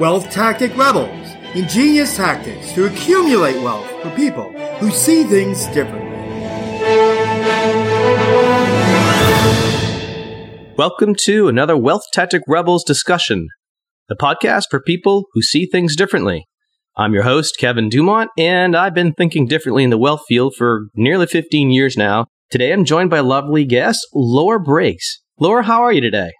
Wealth Tactic Rebels ingenious tactics to accumulate wealth for people who see things differently. Welcome to another Wealth Tactic Rebels discussion, the podcast for people who see things differently. I'm your host, Kevin Dumont, and I've been thinking differently in the wealth field for nearly 15 years now. Today I'm joined by lovely guest, Laura Briggs. Laura, how are you today?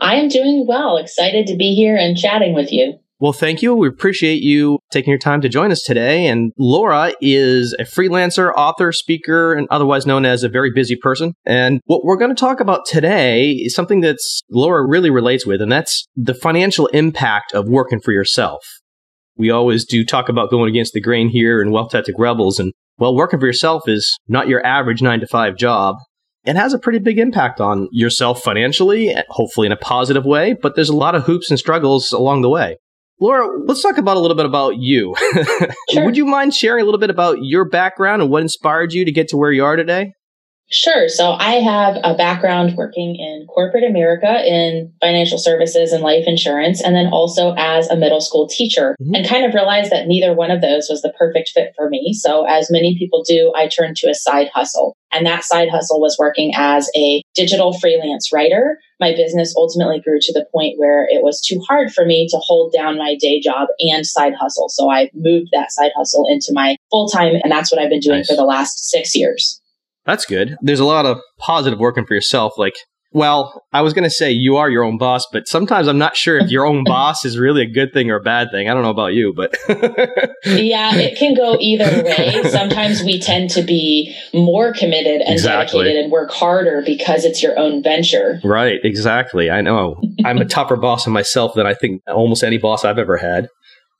I am doing well. Excited to be here and chatting with you. Well, thank you. We appreciate you taking your time to join us today. And Laura is a freelancer, author, speaker, and otherwise known as a very busy person. And what we're going to talk about today is something that's Laura really relates with, and that's the financial impact of working for yourself. We always do talk about going against the grain here in Wealth Tactic Rebels. And well, working for yourself is not your average nine to five job it has a pretty big impact on yourself financially, hopefully in a positive way, but there's a lot of hoops and struggles along the way. Laura, let's talk about a little bit about you. Sure. Would you mind sharing a little bit about your background and what inspired you to get to where you are today? Sure. So I have a background working in corporate America in financial services and life insurance, and then also as a middle school teacher, mm-hmm. and kind of realized that neither one of those was the perfect fit for me. So, as many people do, I turned to a side hustle. And that side hustle was working as a digital freelance writer. My business ultimately grew to the point where it was too hard for me to hold down my day job and side hustle. So I moved that side hustle into my full time, and that's what I've been doing nice. for the last six years. That's good. There's a lot of positive working for yourself. Like, well, I was going to say you are your own boss, but sometimes I'm not sure if your own boss is really a good thing or a bad thing. I don't know about you, but. yeah, it can go either way. Sometimes we tend to be more committed and exactly. dedicated and work harder because it's your own venture. Right, exactly. I know. I'm a tougher boss on myself than I think almost any boss I've ever had.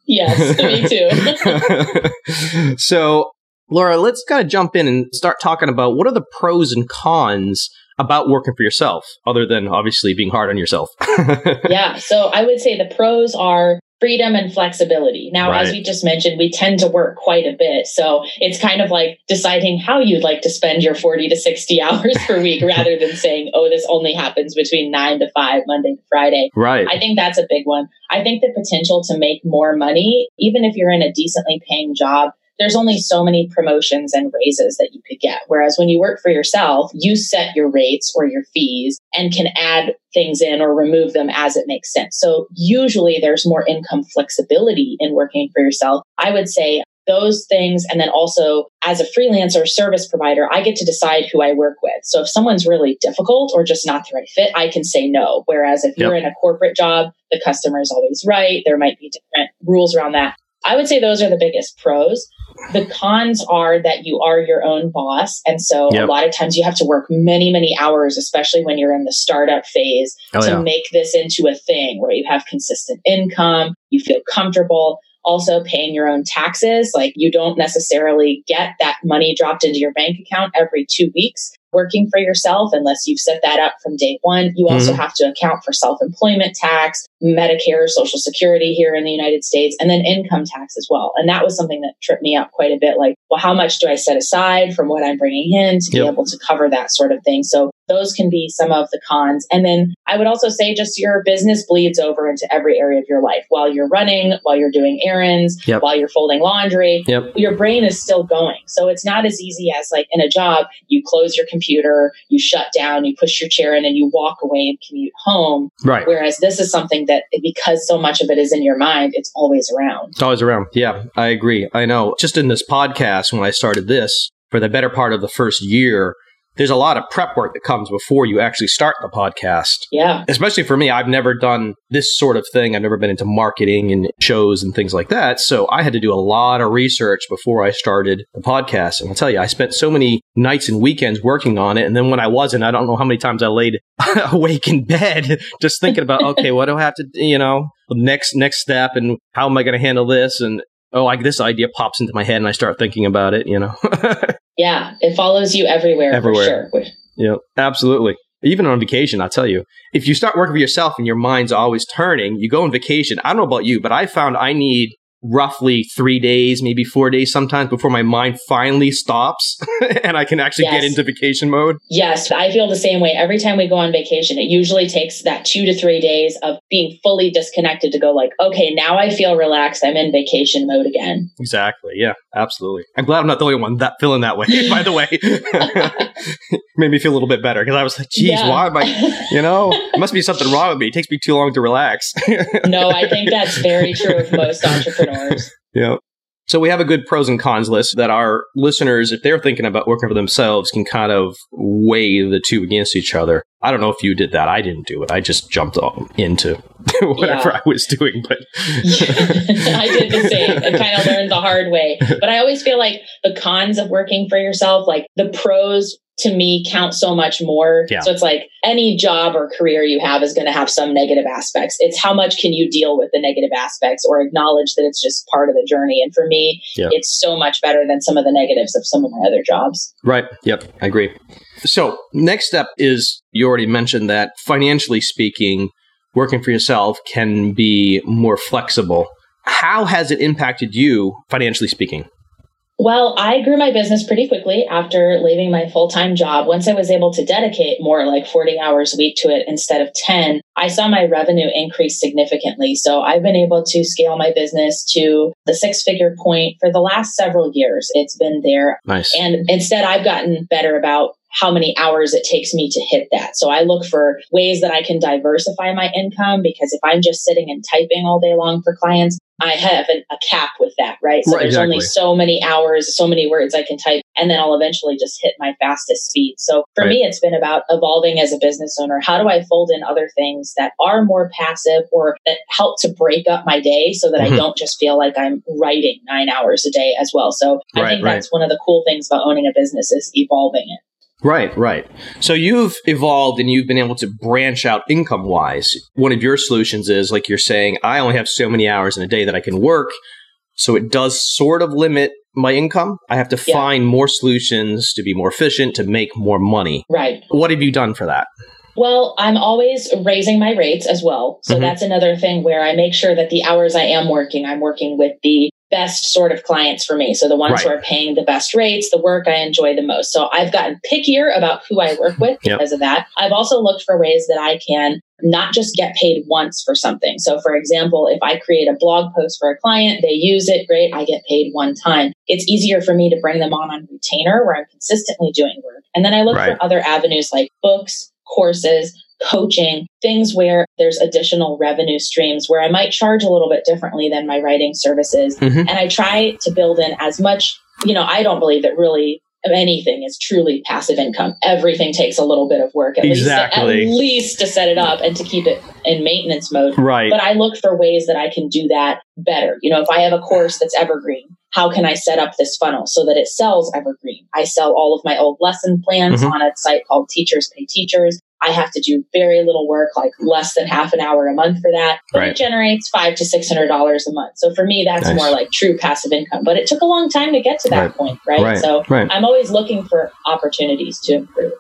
Yes, me too. so Laura, let's kind of jump in and start talking about what are the pros and cons about working for yourself, other than obviously being hard on yourself. yeah. So I would say the pros are freedom and flexibility. Now, right. as we just mentioned, we tend to work quite a bit. So it's kind of like deciding how you'd like to spend your 40 to 60 hours per week rather than saying, oh, this only happens between nine to five, Monday to Friday. Right. I think that's a big one. I think the potential to make more money, even if you're in a decently paying job, there's only so many promotions and raises that you could get. Whereas when you work for yourself, you set your rates or your fees and can add things in or remove them as it makes sense. So usually there's more income flexibility in working for yourself. I would say those things. And then also as a freelancer service provider, I get to decide who I work with. So if someone's really difficult or just not the right fit, I can say no. Whereas if you're in a corporate job, the customer is always right. There might be different rules around that. I would say those are the biggest pros. The cons are that you are your own boss. And so yep. a lot of times you have to work many, many hours, especially when you're in the startup phase, oh, to yeah. make this into a thing where you have consistent income, you feel comfortable also paying your own taxes. Like you don't necessarily get that money dropped into your bank account every two weeks working for yourself unless you've set that up from day one. You also mm-hmm. have to account for self employment tax, Medicare, Social Security here in the United States, and then income tax as well. And that was something that tripped me up quite a bit. Like, well, how much do I set aside from what I'm bringing in to yep. be able to cover that sort of thing? So those can be some of the cons. And then I would also say just your business bleeds over into every area of your life while you're running, while you're doing errands, yep. while you're folding laundry. Yep. Your brain is still going. So it's not as easy as like in a job, you close your computer, you shut down, you push your chair in and you walk away and commute home. Right. Whereas this is something that because so much of it is in your mind, it's always around. It's always around. Yeah, I agree. I know. Just in this podcast, when I started this, for the better part of the first year, there's a lot of prep work that comes before you actually start the podcast. Yeah. Especially for me, I've never done this sort of thing. I've never been into marketing and shows and things like that. So I had to do a lot of research before I started the podcast. And I'll tell you, I spent so many nights and weekends working on it. And then when I wasn't, I don't know how many times I laid awake in bed just thinking about, okay, what do I have to, you know, next, next step and how am I going to handle this? And oh, like this idea pops into my head and I start thinking about it, you know. yeah, it follows you everywhere, everywhere. sure. Yeah, absolutely. Even on vacation, I'll tell you, if you start working for yourself and your mind's always turning, you go on vacation. I don't know about you, but I found I need roughly three days, maybe four days sometimes before my mind finally stops and I can actually yes. get into vacation mode. Yes, I feel the same way. Every time we go on vacation, it usually takes that two to three days of being fully disconnected to go like, okay, now I feel relaxed. I'm in vacation mode again. Exactly. Yeah, absolutely. I'm glad I'm not the only one that feeling that way, by the way. Made me feel a little bit better because I was like, geez, yeah. why am I, you know, it must be something wrong with me. It takes me too long to relax. no, I think that's very true of most entrepreneurs. Yeah. So we have a good pros and cons list that our listeners, if they're thinking about working for themselves, can kind of weigh the two against each other. I don't know if you did that. I didn't do it. I just jumped into whatever yeah. I was doing. But I did the same. I kind of learned the hard way. But I always feel like the cons of working for yourself, like the pros to me count so much more. Yeah. So it's like any job or career you have is going to have some negative aspects. It's how much can you deal with the negative aspects or acknowledge that it's just part of the journey. And for me, yeah. it's so much better than some of the negatives of some of my other jobs. Right. Yep. I agree. So next step is you already mentioned that financially speaking, working for yourself can be more flexible. How has it impacted you financially speaking? Well, I grew my business pretty quickly after leaving my full time job. Once I was able to dedicate more like 40 hours a week to it instead of 10, I saw my revenue increase significantly. So I've been able to scale my business to the six figure point for the last several years. It's been there. Nice. And instead, I've gotten better about how many hours it takes me to hit that. So I look for ways that I can diversify my income because if I'm just sitting and typing all day long for clients, I have a, a cap with that, right? So right, there's exactly. only so many hours, so many words I can type, and then I'll eventually just hit my fastest speed. So for right. me, it's been about evolving as a business owner. How do I fold in other things that are more passive or that help to break up my day so that mm-hmm. I don't just feel like I'm writing nine hours a day as well? So I right, think that's one of the cool things about owning a business is evolving it. Right, right. So you've evolved and you've been able to branch out income wise. One of your solutions is, like you're saying, I only have so many hours in a day that I can work. So it does sort of limit my income. I have to yeah. find more solutions to be more efficient, to make more money. Right. What have you done for that? Well, I'm always raising my rates as well. So mm-hmm. that's another thing where I make sure that the hours I am working, I'm working with the best sort of clients for me. So the ones right. who are paying the best rates, the work I enjoy the most. So I've gotten pickier about who I work with yep. because of that. I've also looked for ways that I can not just get paid once for something. So for example, if I create a blog post for a client, they use it, great, I get paid one time. It's easier for me to bring them on on retainer where I'm consistently doing work. And then I look right. for other avenues like books, courses, coaching, things where there's additional revenue streams where I might charge a little bit differently than my writing services. Mm-hmm. And I try to build in as much, you know, I don't believe that really anything is truly passive income. Everything takes a little bit of work, at exactly. least at least to set it up and to keep it in maintenance mode. Right. But I look for ways that I can do that better. You know, if I have a course that's evergreen, how can I set up this funnel so that it sells evergreen? I sell all of my old lesson plans mm-hmm. on a site called Teachers Pay Teachers. I have to do very little work, like less than half an hour a month for that. But right. it generates five to six hundred dollars a month. So for me, that's nice. more like true passive income. But it took a long time to get to that right. point, right? right? So I'm always looking for opportunities to improve.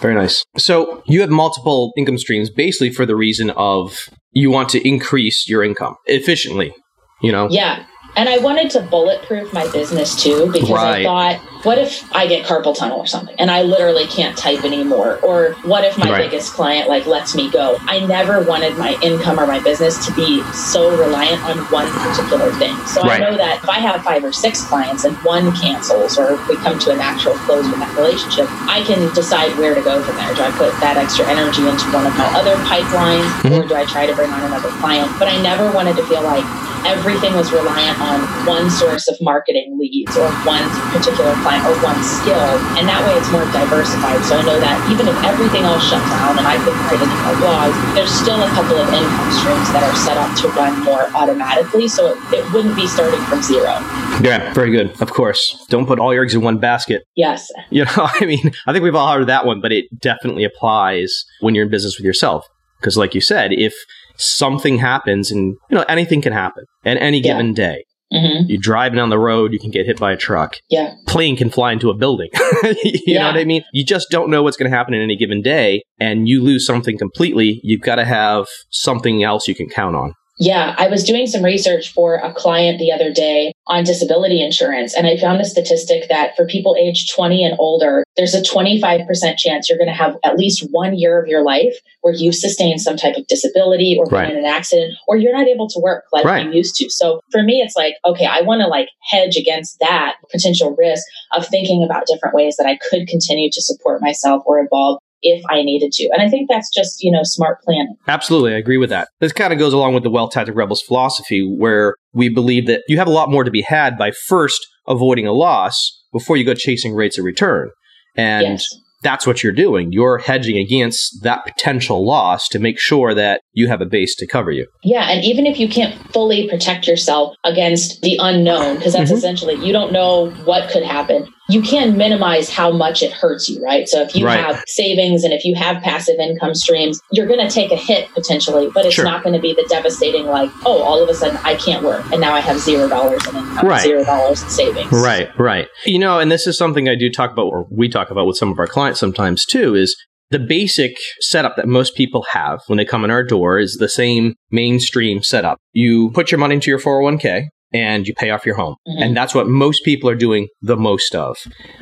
Very nice. So you have multiple income streams basically for the reason of you want to increase your income efficiently, you know? Yeah. And I wanted to bulletproof my business too because right. I thought, what if I get carpal tunnel or something and I literally can't type anymore? Or what if my right. biggest client like lets me go? I never wanted my income or my business to be so reliant on one particular thing. So right. I know that if I have five or six clients and one cancels or we come to a natural close with that relationship, I can decide where to go from there. Do I put that extra energy into one of my other pipelines mm-hmm. or do I try to bring on another client? But I never wanted to feel like everything was reliant on one source of marketing leads or one particular client or one skill. And that way it's more diversified. So I know that even if everything else shut down and I couldn't write any more blogs, there's still a couple of income streams that are set up to run more automatically. So it, it wouldn't be starting from zero. Yeah, very good. Of course. Don't put all your eggs in one basket. Yes. You know, I mean, I think we've all heard that one, but it definitely applies when you're in business with yourself. Because, like you said, if something happens, and you know anything can happen at any yeah. given day. Mm-hmm. You're driving down the road, you can get hit by a truck. Yeah. Plane can fly into a building. you yeah. know what I mean? You just don't know what's going to happen in any given day, and you lose something completely. You've got to have something else you can count on. Yeah, I was doing some research for a client the other day on disability insurance, and I found a statistic that for people aged 20 and older, there's a 25% chance you're going to have at least one year of your life where you've sustained some type of disability or been Right. in an accident or you're not able to work like Right. you used to. So for me, it's like, okay, I want to like hedge against that potential risk of thinking about different ways that I could continue to support myself or evolve if I needed to. And I think that's just, you know, smart planning. Absolutely, I agree with that. This kind of goes along with the Wealth Tactic Rebels philosophy, where we believe that you have a lot more to be had by first avoiding a loss before you go chasing rates of return. And yes. that's what you're doing. You're hedging against that potential loss to make sure that you have a base to cover you. Yeah, and even if you can't fully protect yourself against the unknown, because that's Mhm. essentially you don't know what could happen, you can minimize how much it hurts you, right? So if you Right. have savings and if you have passive income streams, you're going to take a hit potentially, but it's Sure. not going to be the devastating like, oh, all of a sudden I can't work and now I have zero dollars in income, Right. zero dollars in savings. Right, right. You know, and this is something I do talk about, or we talk about with some of our clients sometimes too, is the basic setup that most people have when they come in our door is the same mainstream setup. You put your money into your 401k and you pay off your home. Mhm. And that's what most people are doing the most of.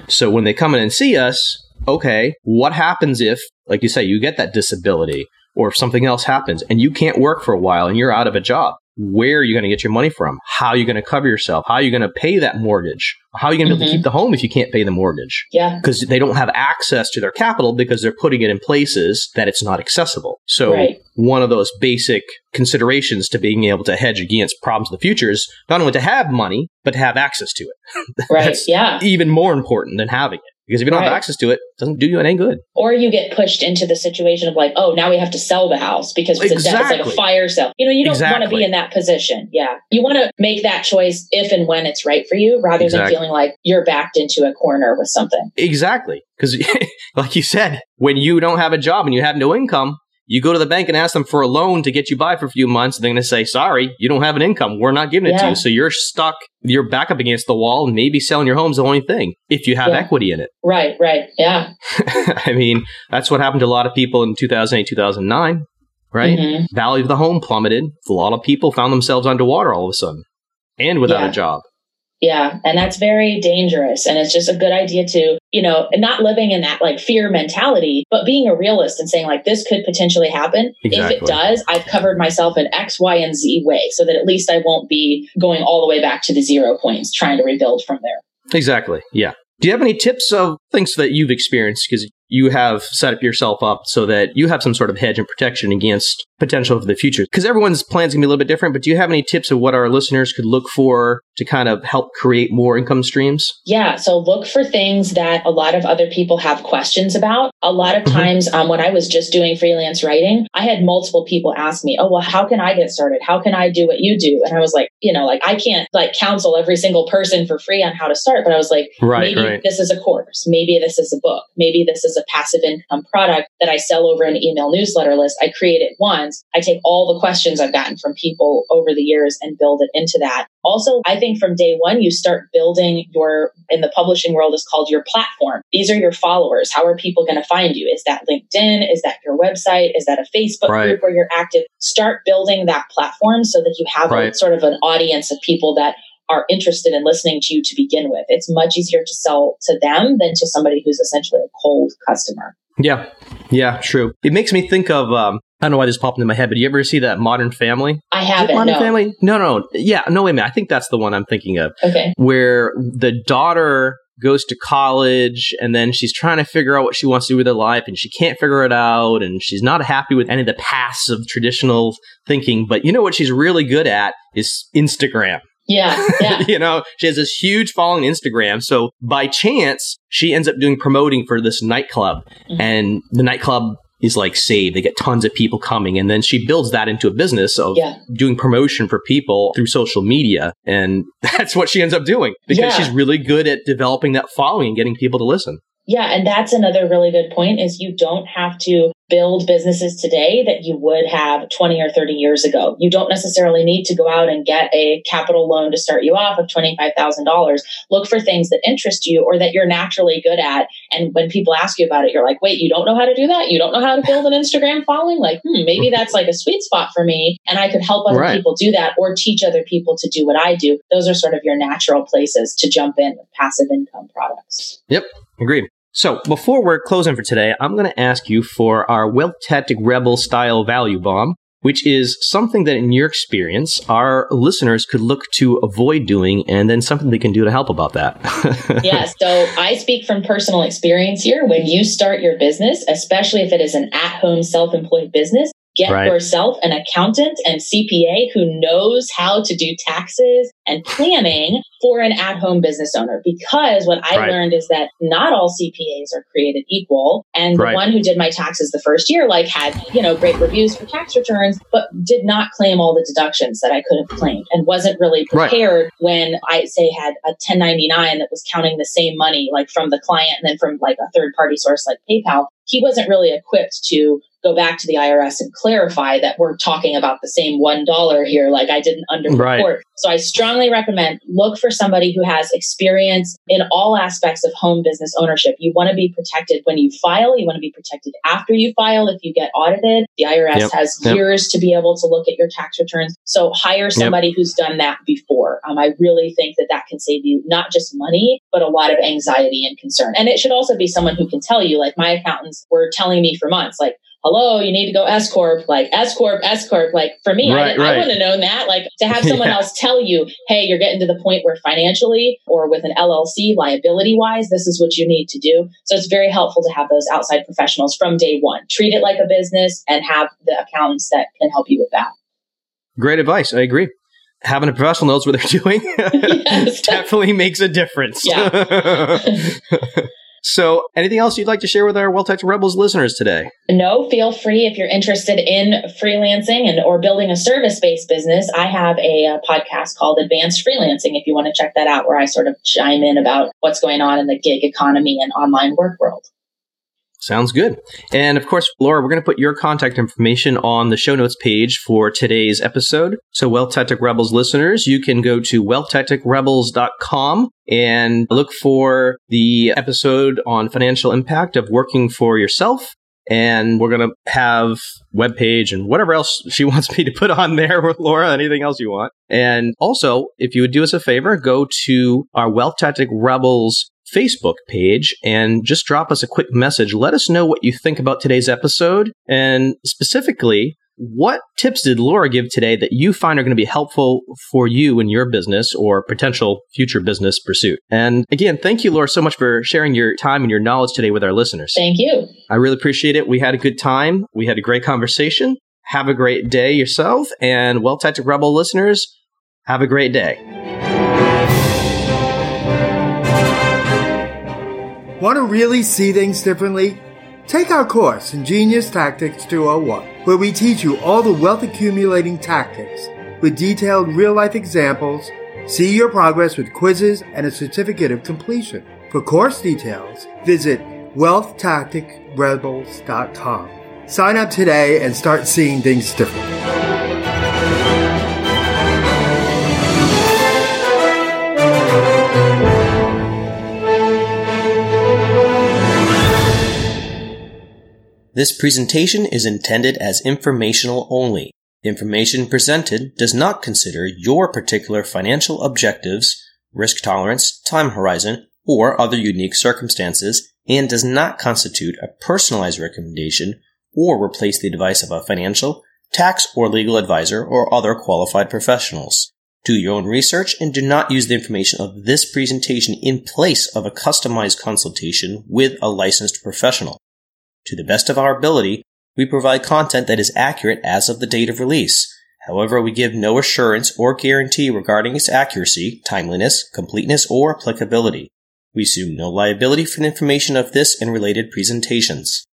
So when they come in and see us, okay, what happens if, like you say, you get that disability or if something else happens and you can't work for a while and you're out of a job? Where are you going to get your money from? How are you going to cover yourself? How are you going to pay that mortgage? How are you going to be able to mm-hmm. keep the home if you can't pay the mortgage? Yeah. Because they don't have access to their capital because they're putting it in places that it's not accessible. So Right. one of those basic considerations to being able to hedge against problems in the future is not only to have money, but to have access to it. Right. That's yeah. even more important than having it. Because if you don't have access to it, it doesn't do you any good. Or you get pushed into the situation of like, oh, now we have to sell the house because it's, a, it's like a fire sale. You know, you don't want to be in that position. Yeah. You want to make that choice if and when it's right for you rather Exactly. than feeling like you're backed into a corner with something. Exactly. Because, like you said, when you don't have a job and you have no income, you go to the bank and ask them for a loan to get you by for a few months. They're going to say, sorry, you don't have an income. We're not giving it to you. So you're stuck. You're back up against the wall and maybe selling your home is the only thing if you have Yeah. equity in it. Right. Right. Yeah. I mean, that's what happened to a lot of people in 2008, 2009, right? Mhm. Value of the home plummeted. A lot of people found themselves underwater all of a sudden and without Yeah. a job. Yeah. And that's very dangerous. And it's just a good idea to, you know, not living in that like fear mentality, but being a realist and saying like, this could potentially happen. If it does, I've covered myself in X, Y, and Z way so that at least I won't be going all the way back to the zero points trying to rebuild from there. Exactly. Yeah. Do you have any tips of things that you've experienced? Because you have set up yourself up so that you have some sort of hedge and protection against potential for the future. Because everyone's plans can be a little bit different, but do you have any tips of what our listeners could look for to kind of help create more income streams? Yeah. So look for things that a lot of other people have questions about. A lot of Mhm. times um, when I was just doing freelance writing, I had multiple people ask me, Oh, well, how can I get started? How can I do what you do? And I was like, you know, like I can't like counsel every single person for free on how to start, but I was like, Right, maybe right. this is a course. Maybe this is a book. Maybe this is a passive income product that I sell over an email newsletter list. I create it once. I take all the questions I've gotten from people over the years and build it into that. Also, I think from day one, you start building your, in the publishing world, is called your platform. These are your followers. How are people going to find you? Is that LinkedIn? Is that your website? Is that a Facebook Right. group where you're active? Start building that platform so that you have a, sort of an audience of people that are interested in listening to you to begin with. It's much easier to sell to them than to somebody who's essentially a cold customer. Yeah. Yeah, true. It makes me think of, um, I don't know why this popped into my head, but you ever see that Modern Family? I haven't. Modern No. Family? No, no. Yeah, no, wait a minute. I think that's the one I'm thinking of. Okay. where the daughter goes to college and then she's trying to figure out what she wants to do with her life and she can't figure it out and she's not happy with any of the paths of traditional thinking but you know what she's really good at is Instagram Yeah. Yeah. you know she has this huge following on Instagram so by chance she ends up doing promoting for this nightclub Mhm. and the nightclub is like saved they get tons of people coming and then she builds that into a business of Yeah. doing promotion for people through social media. And that's what she ends up doing because Yeah. she's really good at developing that following and getting people to listen. Yeah, and that's another really good point is you don't have to build businesses today that you would have 20 or 30 years ago. You don't necessarily need to go out and get a capital loan to start you off of $25,000. Look for things that interest you or that you're naturally good at. And when people ask you about it, you're like, wait, you don't know how to do that? You don't know how to build an Instagram following? Like, hmm, maybe that's like a sweet spot for me. And I could help other right. people do that or teach other people to do what I do. Those are sort of your natural places to jump in with passive income products. Yep. Agreed. So before we're closing for today, I'm going to ask you for our Wealth Tactic Rebel style value bomb, which is something that in your experience, our listeners could look to avoid doing and then something they can do to help about that. yeah. So I speak from personal experience here. When you start your business, especially if it is an at home self employed business, Get right. yourself an accountant and CPA who knows how to do taxes and planning for an at home business owner. Because what I right. learned is that not all CPAs are created equal. And the one who did my taxes the first year, like had, you know, great reviews for tax returns, but did not claim all the deductions that I could have claimed and wasn't really prepared when I say had a 1099 that was counting the same money, like from the client and then from like a third party source like PayPal. He wasn't really equipped to go back to the IRS and clarify that we're talking about the same $1 here, like I didn't underreport. Right. So I strongly recommend look for somebody who has experience in all aspects of home business ownership. You want to be protected when you file. You want to be protected after you file if you get audited. The IRS yep. has yep. years to be able to look at your tax returns. So hire somebody yep. who's done that before. Um, I really think that that can save you not just money, but a lot of anxiety and concern. And it should also be someone who can tell you, like my accountants were telling me for months, like, hello, you need to go S Corp, like S Corp, S Corp. Like for me, right, I, right. I wouldn't have known that. Like to have someone yeah. else tell you, hey, you're getting to the point where financially or with an LLC liability wise, this is what you need to do. So it's very helpful to have those outside professionals from day one. Treat it like a business and have the accountants that can help you with that. Great advice. I agree. Having a professional knows what they're doing definitely makes a difference. Yeah. So, anything else you'd like to share with our Wealth Tactic Rebels listeners today? No, feel free if you're interested in freelancing and or building a service-based business. I have a, a, podcast called Advanced Freelancing if you want to check that out where I sort of chime in about what's going on in the gig economy and online work world. Sounds good. And of course, Laura, we're going to put your contact information on the show notes page for today's episode. So, Wealth Tactic Rebels listeners, you can go to wealthtacticrebels.com and look for the episode on financial impact of working for yourself. And we're going to have webpage and whatever else she wants me to put on there with Laura, anything else you want. And also, if you would do us a favor, go to our Wealth Tactic Rebels Facebook page and just drop us a quick message. Let us know what you think about today's episode and specifically what tips did Laura give today that you find are going to be helpful for you in your business or potential future business pursuit? And again, thank you, Laura, so much for sharing your time and your knowledge today with our listeners. Thank you. I really appreciate it. We had a good time. We had a great conversation. Have a great day yourself. And Wealth Tactic Rebel listeners, have a great day. Want to really see things differently? Take our course, Ingenious Tactics 201, where we teach you all the wealth accumulating tactics with detailed real life examples. See your progress with quizzes and a certificate of completion. For course details, visit wealthtacticrebels.com. Sign up today and start seeing things differently. This presentation is intended as informational only. Information presented does not consider your particular financial objectives, risk tolerance, time horizon, or other unique circumstances, and does not constitute a personalized recommendation or replace the advice of a financial, tax, or legal advisor or other qualified professionals. Do your own research and do not use the information of this presentation in place of a customized consultation with a licensed professional. To the best of our ability, we provide content that is accurate as of the date of release. However, we give no assurance or guarantee regarding its accuracy, timeliness, completeness, or applicability. We assume no liability for the information of this and related presentations.